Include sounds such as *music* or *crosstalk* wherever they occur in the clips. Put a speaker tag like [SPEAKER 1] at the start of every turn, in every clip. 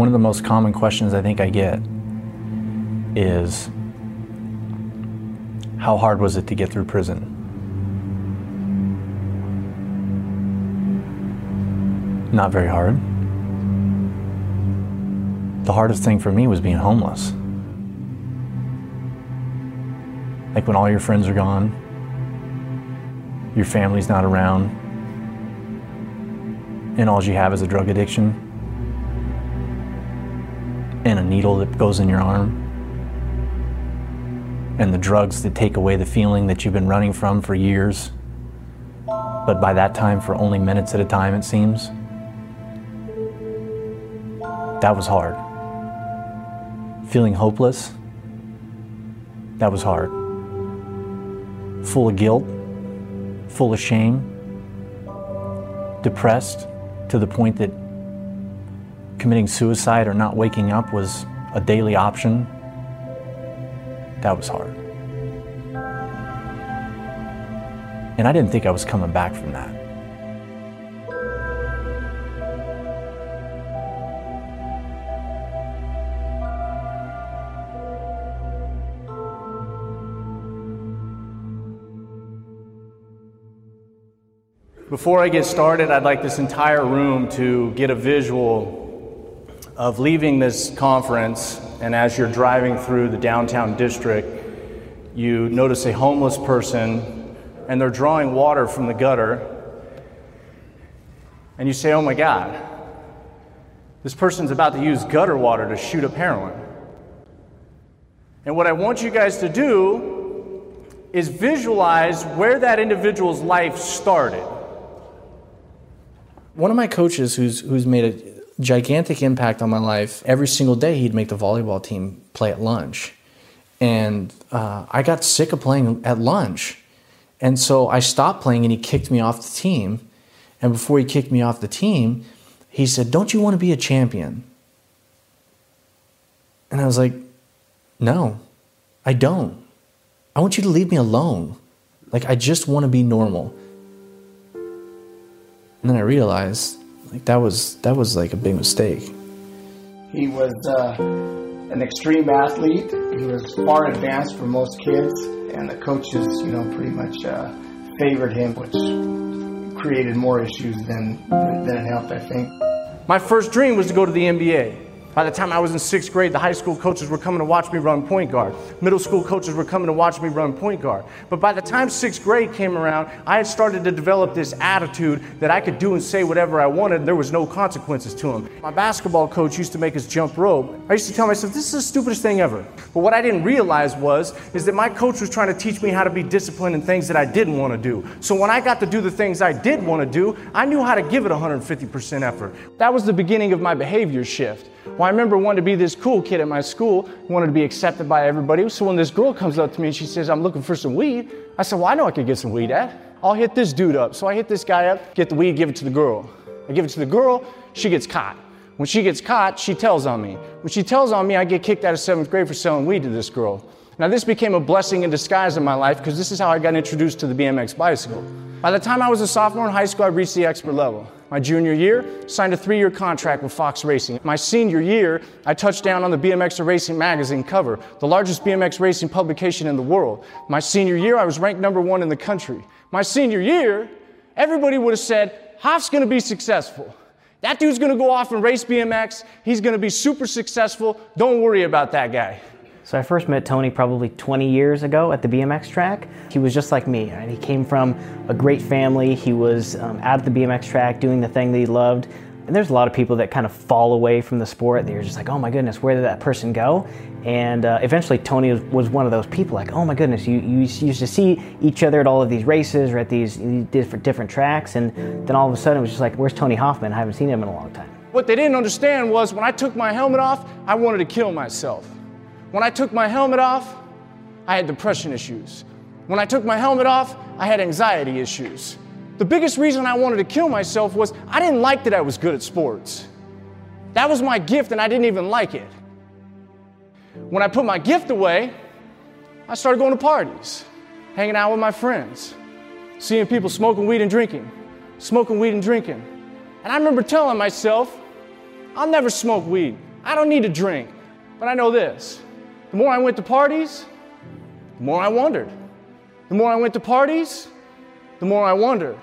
[SPEAKER 1] One of the most common questions I think I get is how hard was it to get through prison? Not very hard. The hardest thing for me was being homeless. Like when all your friends are gone, your family's not around, and all you have is a drug addiction and a needle that goes in your arm and the drugs that take away the feeling that you've been running from for years, but by that time for only minutes at a time, it seems. That was hard. Feeling hopeless, that was hard. Full of guilt, full of shame, depressed to the point that committing suicide or not waking up was a daily option. That was hard. And I didn't think I was coming back from that. Before I get started, I'd like this entire room to get a visual of leaving this conference, and as you're driving through the downtown district, you notice a homeless person, and they're drawing water from the gutter, and you say, Oh my God, this person's about to use gutter water to shoot up heroin. And what I want you guys to do is visualize where that individual's life started one of my coaches who's who's made a gigantic impact on my life. Every single day he'd make the volleyball team play at lunch. And uh, i got sick of playing at lunch. And so i stopped playing and he kicked me off the team. And before he kicked me off the team he said don't you want to be a champion? And i was like no i don't. I want you to leave me alone. Like i just want to be normal. And then I realized like that was that was like a big mistake.
[SPEAKER 2] He was uh, an extreme athlete. He was far advanced for most kids, and the coaches, you know, pretty much uh, favored him, which created more issues than than it helped. I think.
[SPEAKER 3] My first dream was to go to the NBA. By the time I was in sixth grade, the high school coaches were coming to watch me run point guard. Middle school coaches were coming to watch me run point guard. But by the time sixth grade came around, I had started to develop this attitude that I could do and say whatever I wanted, and there was no consequences to them. My basketball coach used to make us jump rope. I used to tell myself, this is the stupidest thing ever. But what I didn't realize was, is that my coach was trying to teach me how to be disciplined in things that I didn't want to do. So when I got to do the things I did want to do, I knew how to give it 150% effort. That was the beginning of my behavior shift. Well, I remember wanting to be this cool kid at my school, wanted to be accepted by everybody. So when this girl comes up to me and she says, I'm looking for some weed, I said, Well, I know I could get some weed at. I'll hit this dude up. So I hit this guy up, get the weed, give it to the girl. I give it to the girl, she gets caught. When she gets caught, she tells on me. When she tells on me, I get kicked out of seventh grade for selling weed to this girl. Now, this became a blessing in disguise in my life because this is how I got introduced to the BMX bicycle. By the time I was a sophomore in high school, I reached the expert level. My junior year, signed a three year contract with Fox Racing. My senior year, I touched down on the BMX Racing magazine cover, the largest BMX racing publication in the world. My senior year, I was ranked number one in the country. My senior year, everybody would have said, Hoff's gonna be successful. That dude's gonna go off and race BMX. He's gonna be super successful. Don't worry about that guy.
[SPEAKER 4] So I first met Tony probably 20 years ago at the BMX track. He was just like me. Right? He came from a great family. He was um, out at the BMX track doing the thing that he loved. And there's a lot of people that kind of fall away from the sport. They're just like, oh my goodness, where did that person go? And uh, eventually, Tony was, was, one of those people like, oh my goodness, you, you used to see each other at all of these races or at these different, different tracks. And then all of a sudden, it was just like, where's Tony Hoffman? I haven't seen him in a long time.
[SPEAKER 3] What they didn't understand was when I took my helmet off, I wanted to kill myself. When I took my helmet off, I had depression issues. When I took my helmet off, I had anxiety issues. The biggest reason I wanted to kill myself was I didn't like that I was good at sports. That was my gift, and I didn't even like it. When I put my gift away, I started going to parties, hanging out with my friends, seeing people smoking weed and drinking, smoking weed and drinking. And I remember telling myself, I'll never smoke weed. I don't need to drink, but I know this. The more I went to parties, the more I wondered. The more I went to parties, the more I wondered.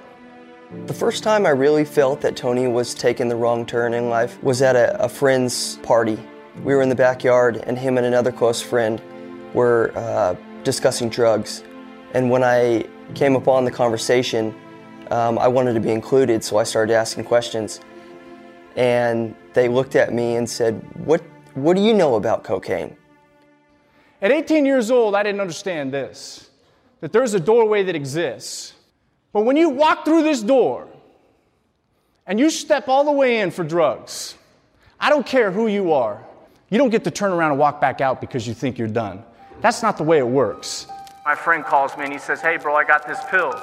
[SPEAKER 5] The first time I really felt that Tony was taking the wrong turn in life was at a, a friend's party. We were in the backyard, and him and another close friend were uh, discussing drugs. And when I came upon the conversation, um, I wanted to be included, so I started asking questions. And they looked at me and said, What, what do you know about cocaine?
[SPEAKER 3] At 18 years old, I didn't understand this that there's a doorway that exists. But when you walk through this door and you step all the way in for drugs, I don't care who you are, you don't get to turn around and walk back out because you think you're done. That's not the way it works. My friend calls me and he says, Hey, bro, I got this pill.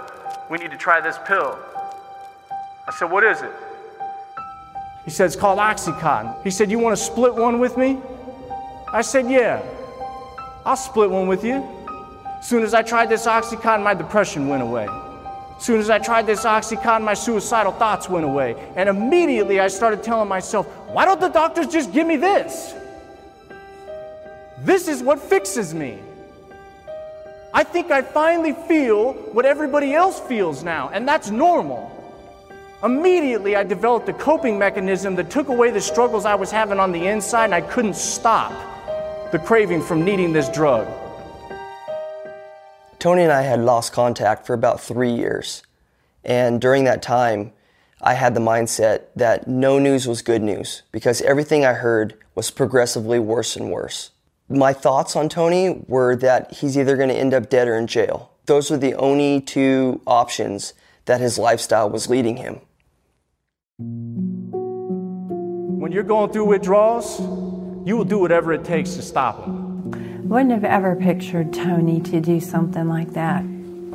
[SPEAKER 3] We need to try this pill. I said, What is it? He said, It's called Oxycontin. He said, You want to split one with me? I said, Yeah, I'll split one with you. Soon as I tried this Oxycontin, my depression went away. Soon as I tried this Oxycontin, my suicidal thoughts went away. And immediately I started telling myself, Why don't the doctors just give me this? This is what fixes me. I think I finally feel what everybody else feels now, and that's normal. Immediately, I developed a coping mechanism that took away the struggles I was having on the inside, and I couldn't stop the craving from needing this drug.
[SPEAKER 5] Tony and I had lost contact for about three years. And during that time, I had the mindset that no news was good news because everything I heard was progressively worse and worse. My thoughts on Tony were that he's either going to end up dead or in jail. Those were the only two options that his lifestyle was leading him.
[SPEAKER 3] When you're going through withdrawals, you will do whatever it takes to stop him.
[SPEAKER 6] Wouldn't have ever pictured Tony to do something like that.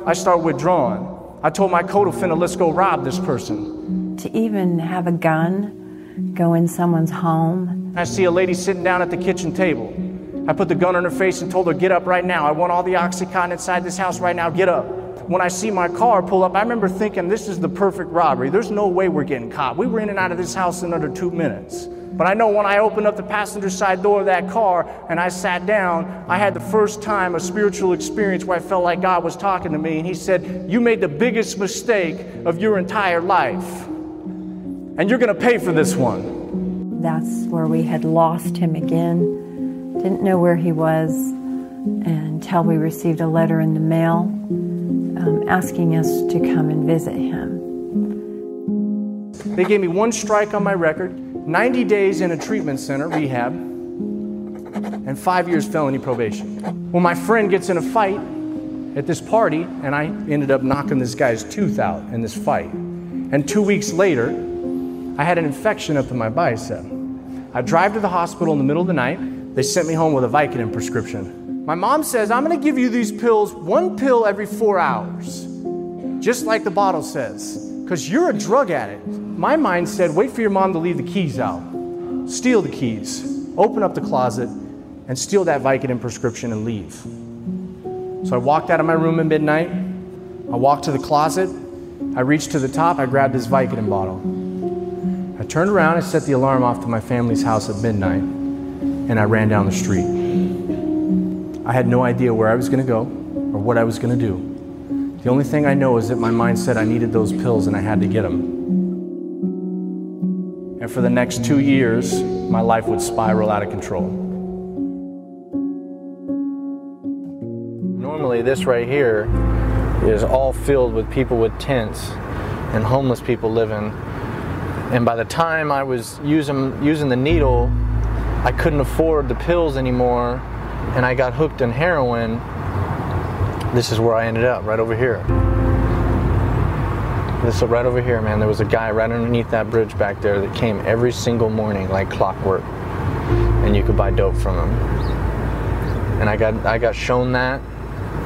[SPEAKER 3] I start withdrawing. I told my co-defendant, let's go rob this person.
[SPEAKER 6] To even have a gun go in someone's home.
[SPEAKER 3] I see a lady sitting down at the kitchen table. I put the gun in her face and told her, get up right now. I want all the Oxycontin inside this house right now. Get up. When I see my car pull up, I remember thinking, this is the perfect robbery. There's no way we're getting caught. We were in and out of this house in under two minutes. But I know when I opened up the passenger side door of that car and I sat down, I had the first time a spiritual experience where I felt like God was talking to me. And He said, You made the biggest mistake of your entire life. And you're going to pay for this one.
[SPEAKER 6] That's where we had lost him again. Didn't know where he was until we received a letter in the mail um, asking us to come and visit him.
[SPEAKER 3] They gave me one strike on my record, 90 days in a treatment center, rehab, and five years felony probation. Well, my friend gets in a fight at this party, and I ended up knocking this guy's tooth out in this fight. And two weeks later, I had an infection up in my bicep. I drive to the hospital in the middle of the night. They sent me home with a Vicodin prescription. My mom says, I'm going to give you these pills, one pill every four hours, just like the bottle says, because you're a drug addict. My mind said, wait for your mom to leave the keys out, steal the keys, open up the closet, and steal that Vicodin prescription and leave. So I walked out of my room at midnight. I walked to the closet. I reached to the top. I grabbed this Vicodin bottle. I turned around. I set the alarm off to my family's house at midnight, and I ran down the street. I had no idea where I was going to go or what I was going to do. The only thing I know is that my mind said I needed those pills and I had to get them. And for the next two years, my life would spiral out of control. Normally, this right here is all filled with people with tents and homeless people living. And by the time I was using, using the needle, I couldn't afford the pills anymore, and I got hooked in heroin. This is where I ended up, right over here. This is right over here, man. There was a guy right underneath that bridge back there that came every single morning like clockwork, and you could buy dope from him. And I got I got shown that,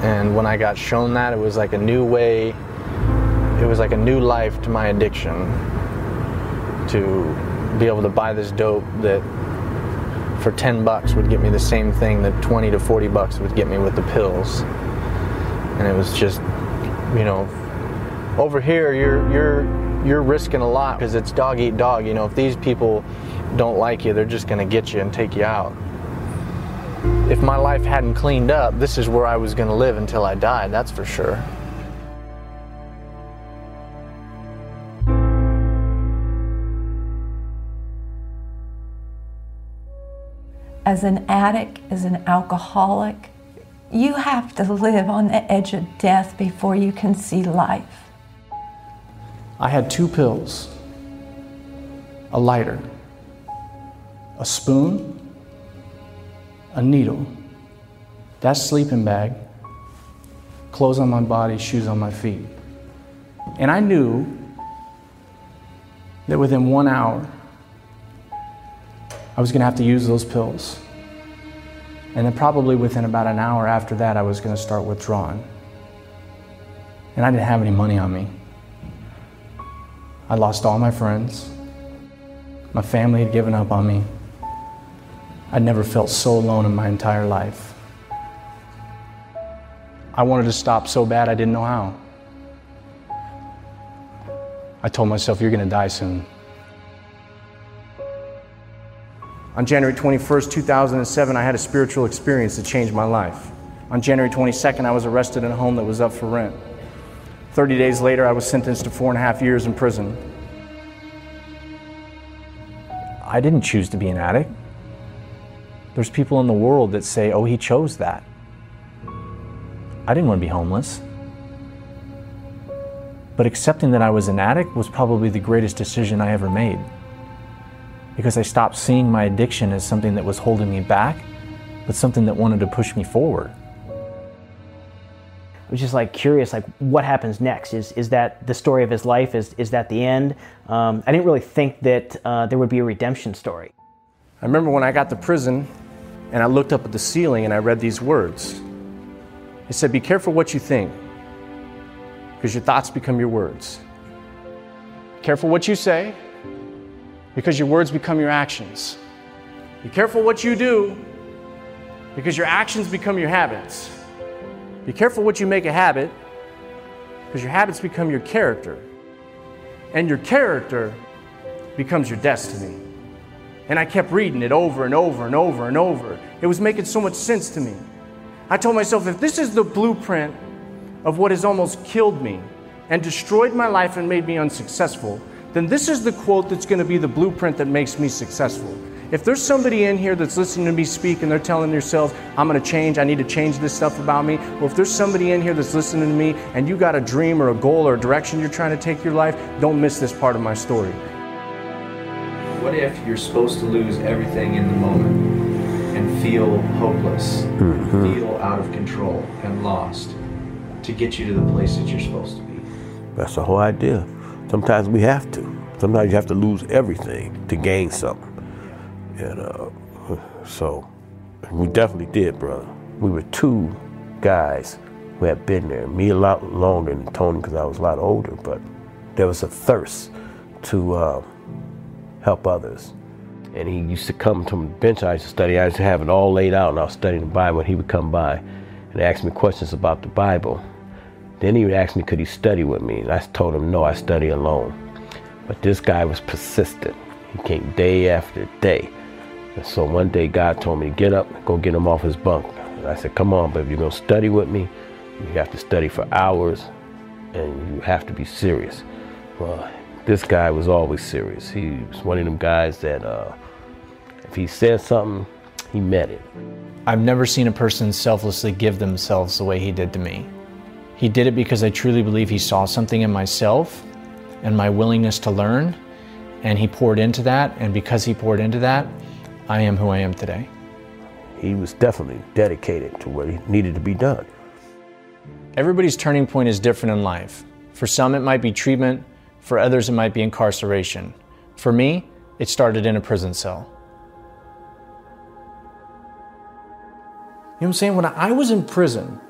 [SPEAKER 3] and when I got shown that, it was like a new way. It was like a new life to my addiction. To be able to buy this dope that for 10 bucks would get me the same thing that 20 to 40 bucks would get me with the pills. And it was just, you know, over here you're you're you're risking a lot because it's dog eat dog. You know, if these people
[SPEAKER 1] don't like you, they're just going to get you and take you out. If my life hadn't cleaned up, this is where I was going to live until I died, that's for sure.
[SPEAKER 6] As an addict, as an alcoholic, you have to live on the edge of death before you can see life.
[SPEAKER 1] I had two pills a lighter, a spoon, a needle, that sleeping bag, clothes on my body, shoes on my feet. And I knew that within one hour, I was going to have to use those pills. And then, probably within about an hour after that, I was going to start withdrawing. And I didn't have any money on me. I lost all my friends. My family had given up on me. I'd never felt so alone in my entire life. I wanted to stop so bad I didn't know how. I told myself, You're going to die soon.
[SPEAKER 3] On January 21st, 2007, I had a spiritual experience that changed my life. On January 22nd, I was arrested in a home that was up for rent. 30 days later, I was sentenced to four and a half years in prison.
[SPEAKER 1] I didn't choose to be an addict. There's people in the world that say, oh, he chose that. I didn't want to be homeless. But accepting that I was an addict was probably the greatest decision I ever made. Because I stopped seeing my addiction as something that was holding me back, but something that wanted to push me forward.
[SPEAKER 4] I was just like curious, like what happens next? Is is that the story of his life? Is is that the end? Um, I didn't really think that uh, there would be a redemption story.
[SPEAKER 3] I remember when I got to prison, and I looked up at the ceiling and I read these words. It said, "Be careful what you think, because your thoughts become your words. Careful what you say, because your words become your actions. Be careful what you do, because your actions become your habits." Be careful what you make a habit, because your habits become your character. And your character becomes your destiny. And I kept reading it over and over and over and over. It was making so much sense to me. I told myself if this is the blueprint of what has almost killed me and destroyed my life and made me unsuccessful, then this is the quote that's going to be the blueprint that makes me successful. If there's somebody in here that's listening to me speak and they're telling themselves, I'm going to change, I need to change this stuff about me, or if there's somebody in here that's listening to me and you got a dream or a goal or a direction you're trying to take your life, don't miss this part of my story.
[SPEAKER 7] What if you're supposed to lose everything in the moment and feel hopeless, mm-hmm. feel out of control and lost to get you to the place that you're supposed to be?
[SPEAKER 8] That's the whole idea. Sometimes we have to. Sometimes you have to lose everything to gain something. And uh, *sighs* so we definitely did, brother. We were two guys who had been there. Me a lot longer than Tony because I was a lot older, but there was a thirst to uh, help others. And he used to come to the bench I used to study. I used to have it all laid out, and I was studying the Bible. And he would come by and ask me questions about the Bible. Then he would ask me, could he study with me? And I told him, no, I study alone. But this guy was persistent. He came day after day. And so one day God told me to get up, go get him off his bunk. And I said, come on, but if you're going to study with me, you have to study for hours and you have to be serious. Well, this guy was always serious. He was one of them guys that uh, if he said something, he meant it.
[SPEAKER 1] I've never seen a person selflessly give themselves the way he did to me. He did it because I truly believe he saw something in myself and my willingness to learn, and he poured into that. And because he poured into that, I am who I am today.
[SPEAKER 8] He was definitely dedicated to what needed to be done.
[SPEAKER 1] Everybody's turning point is different in life. For some, it might be treatment, for others, it might be incarceration. For me, it started in a prison cell. You know what I'm saying? When I was in prison,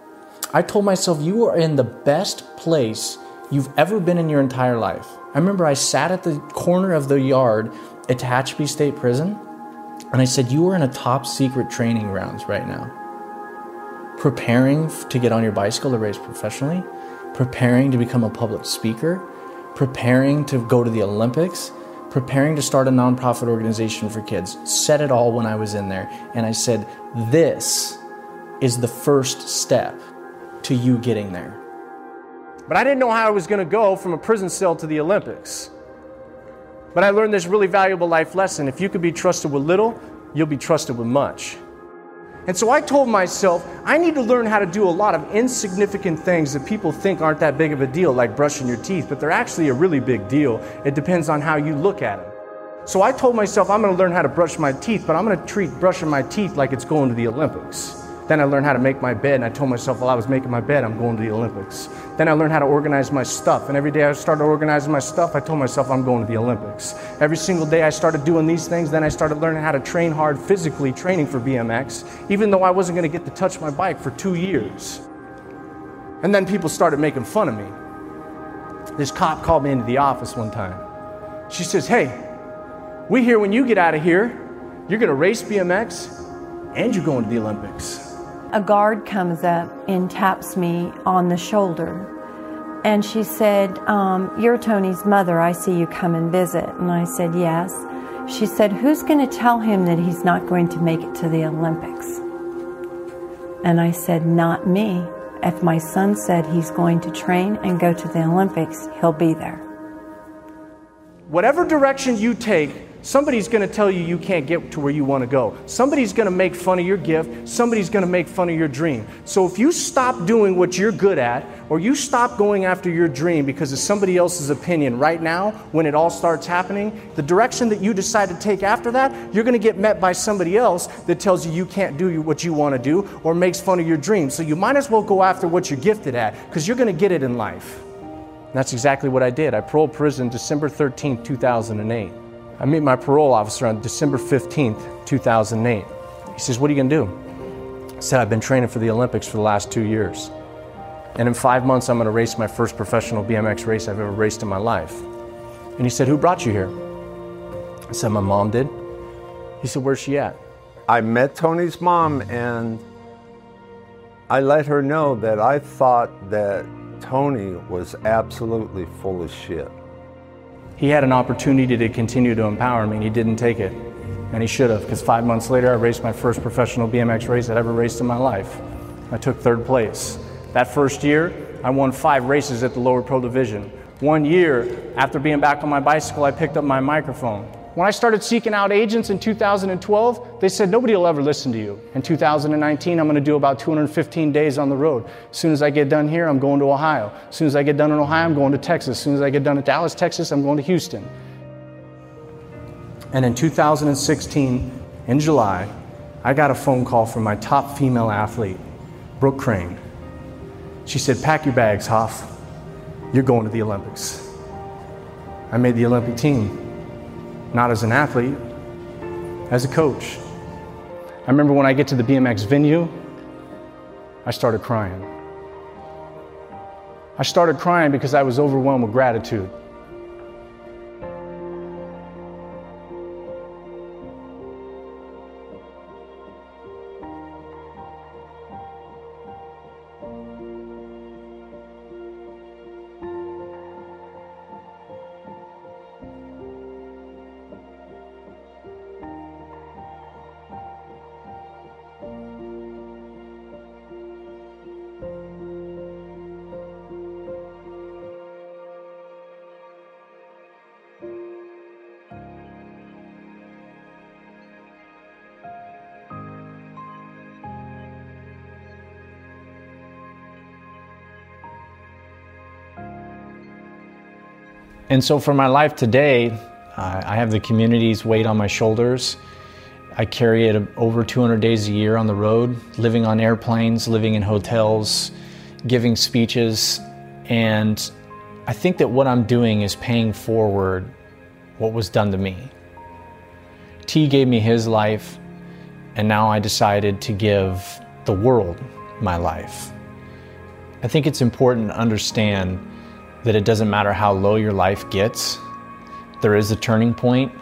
[SPEAKER 1] I told myself, You are in the best place you've ever been in your entire life. I remember I sat at the corner of the yard at Tehachapi State Prison and I said, You are in a top secret training grounds right now. Preparing to get on your bicycle to race professionally, preparing to become a public speaker, preparing to go to the Olympics, preparing to start a nonprofit organization for kids, said it all when I was in there. And I said, This is the first step to you getting there.
[SPEAKER 3] But I didn't know how I was going to go from a prison cell to the Olympics. But I learned this really valuable life lesson. If you can be trusted with little, you'll be trusted with much. And so I told myself, I need to learn how to do a lot of insignificant things that people think aren't that big of a deal, like brushing your teeth, but they're actually a really big deal. It depends on how you look at them. So I told myself, I'm going to learn how to brush my teeth, but I'm going to treat brushing my teeth like it's going to the Olympics. Then I learned how to make my bed, and I told myself while I was making my bed, I'm going to the Olympics. Then I learned how to organize my stuff, and every day I started organizing my stuff, I told myself I'm going to the Olympics. Every single day I started doing these things, then I started learning how to train hard physically, training for BMX, even though I wasn't going to get to touch my bike for two years. And then people started making fun of me. This cop called me into the office one time. She says, Hey, we hear when you get out of here, you're going to race BMX and you're going to the Olympics
[SPEAKER 6] a guard comes up and taps me on the shoulder. And she said, um, You're Tony's mother. I see you come and visit. And I said, Yes. She said, Who's going to tell him that he's not going to make it to the Olympics? And I said, Not me. If my son said he's going to train and go to the Olympics, he'll be there.
[SPEAKER 3] Whatever direction you take, Somebody's going to tell you you can't get to where you want to go. Somebody's going to make fun of your gift. Somebody's going to make fun of your dream. So if you stop doing what you're good at, or you stop going after your dream because of somebody else's opinion right now, when it all starts happening, the direction that you decide to take after that, you're going to get met by somebody else that tells you you can't do what you want to do or makes fun of your dream. So you might as well go after what you're gifted at because you're going to get it in life. And that's exactly what I did. I paroled prison December 13, 2008. I meet my parole officer on December 15th, 2008. He says, What are you going to do? I said, I've been training for the Olympics for the last two years. And in five months, I'm going to race my first professional BMX race I've ever raced in my life. And he said, Who brought you here? I said, My mom did. He said, Where's she at?
[SPEAKER 9] I met Tony's mom and I let her know that I thought that Tony was absolutely full of shit.
[SPEAKER 3] He had an opportunity to continue to empower me, and he didn't take it. And he should have, because five months later, I raced my first professional BMX race I'd ever raced in my life. I took third place. That first year, I won five races at the lower pro division. One year, after being back on my bicycle, I picked up my microphone when I started seeking out agents in 2012, they said, nobody will ever listen to you. In 2019, I'm going to do about 215 days on the road. As soon as I get done here, I'm going to Ohio. As soon as I get done in Ohio, I'm going to Texas. As soon as I get done in Dallas, Texas, I'm going to Houston. And in 2016, in July, I got a phone call from my top female athlete, Brooke Crane. She said, Pack your bags, Hoff. You're going to the Olympics. I made the Olympic team not as an athlete, as a coach. I remember when I get to the BMX venue, I started crying. I started crying because I was overwhelmed with gratitude. And so for my life today, I have the community's weight on my shoulders. I carry it over 200 days a year on the road, living on airplanes, living in hotels, giving speeches. And I think that what I'm doing is paying forward what was done to me. T gave me his life, and now I decided to give the world my life. I think it's important to understand that it doesn't matter how low your life gets, there is a turning point,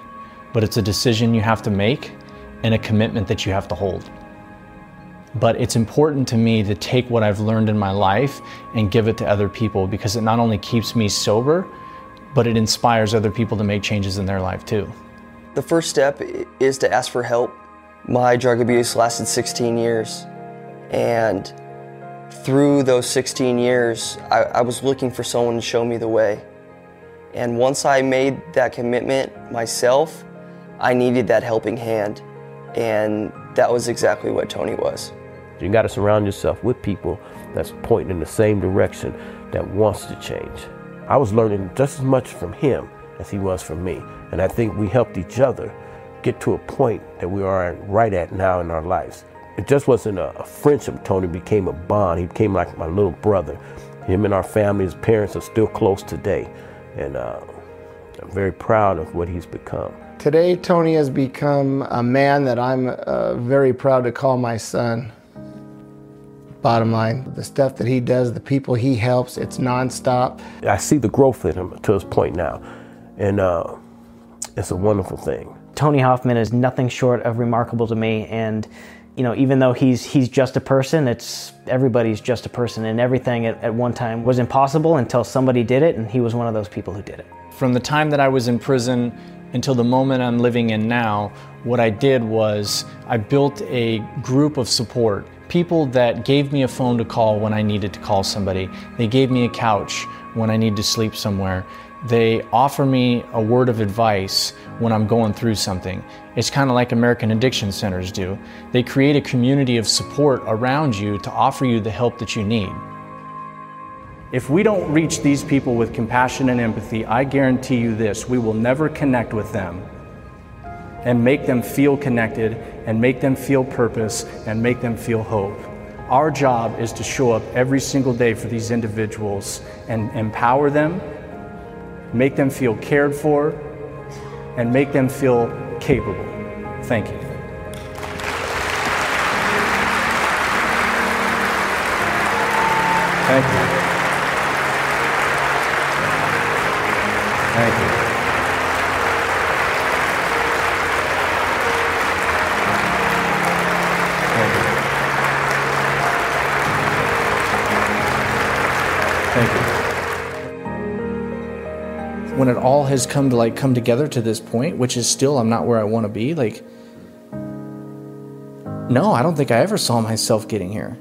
[SPEAKER 3] but it's a decision you have to make and a commitment that you have to hold. But it's important to me to take what I've learned in my life and give it to other people because it not only keeps me sober,
[SPEAKER 1] but it inspires other people to make changes in their life too.
[SPEAKER 5] The first step is to ask for help. My drug abuse lasted 16 years, and through those 16 years, I, I, was looking for someone to show me the way. And once I made that commitment myself, I needed that helping hand. And that was exactly what Tony was.
[SPEAKER 8] You got to surround yourself with people that's pointing in the same direction that wants to change. I was learning just as much from him as he was from me. And I think we helped each other get to a point that we are right at now in our lives. It just wasn't a, a friendship. Tony became a bond. He became like my little brother. Him and our family, his parents are still close today. And uh, I'm very proud of what he's become.
[SPEAKER 2] Today, Tony has become a man that I'm uh, very proud to call my son. Bottom line, the stuff that he does, the people he helps, it's nonstop.
[SPEAKER 8] I see the growth in him to this point now, and uh, it's a wonderful thing.
[SPEAKER 4] Tony Hoffman is nothing short of remarkable to me, and you know, even though he's he's just a person, it's everybody's just a person, and everything at, at one time was impossible until somebody did it, and he was one of those people who did it.
[SPEAKER 1] From the time that I was in prison until the moment I'm living in now, what I did was I built a group of support people that gave me a phone to call when I needed to call somebody. They gave me a couch when I need to sleep somewhere. They offer me a word of advice when I'm going through something. It's kind of like American Addiction Centers do. They create a community of support around you to offer you the help that you need. If we don't reach these people with compassion and empathy, I guarantee you this we will never connect with them and make them feel connected and make them feel purpose and make them feel hope. Our job is to show up every single day for these individuals and empower them, make them feel cared for, and make them feel capable. Thank you. Thank you. Thank you. When it all has come to like come together to this point, which is still I'm not where I want to be, like no, I don't think I ever saw myself getting here.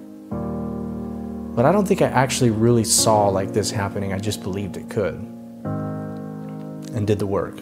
[SPEAKER 1] But I don't think I actually really saw like this happening. I just believed it could and did the work.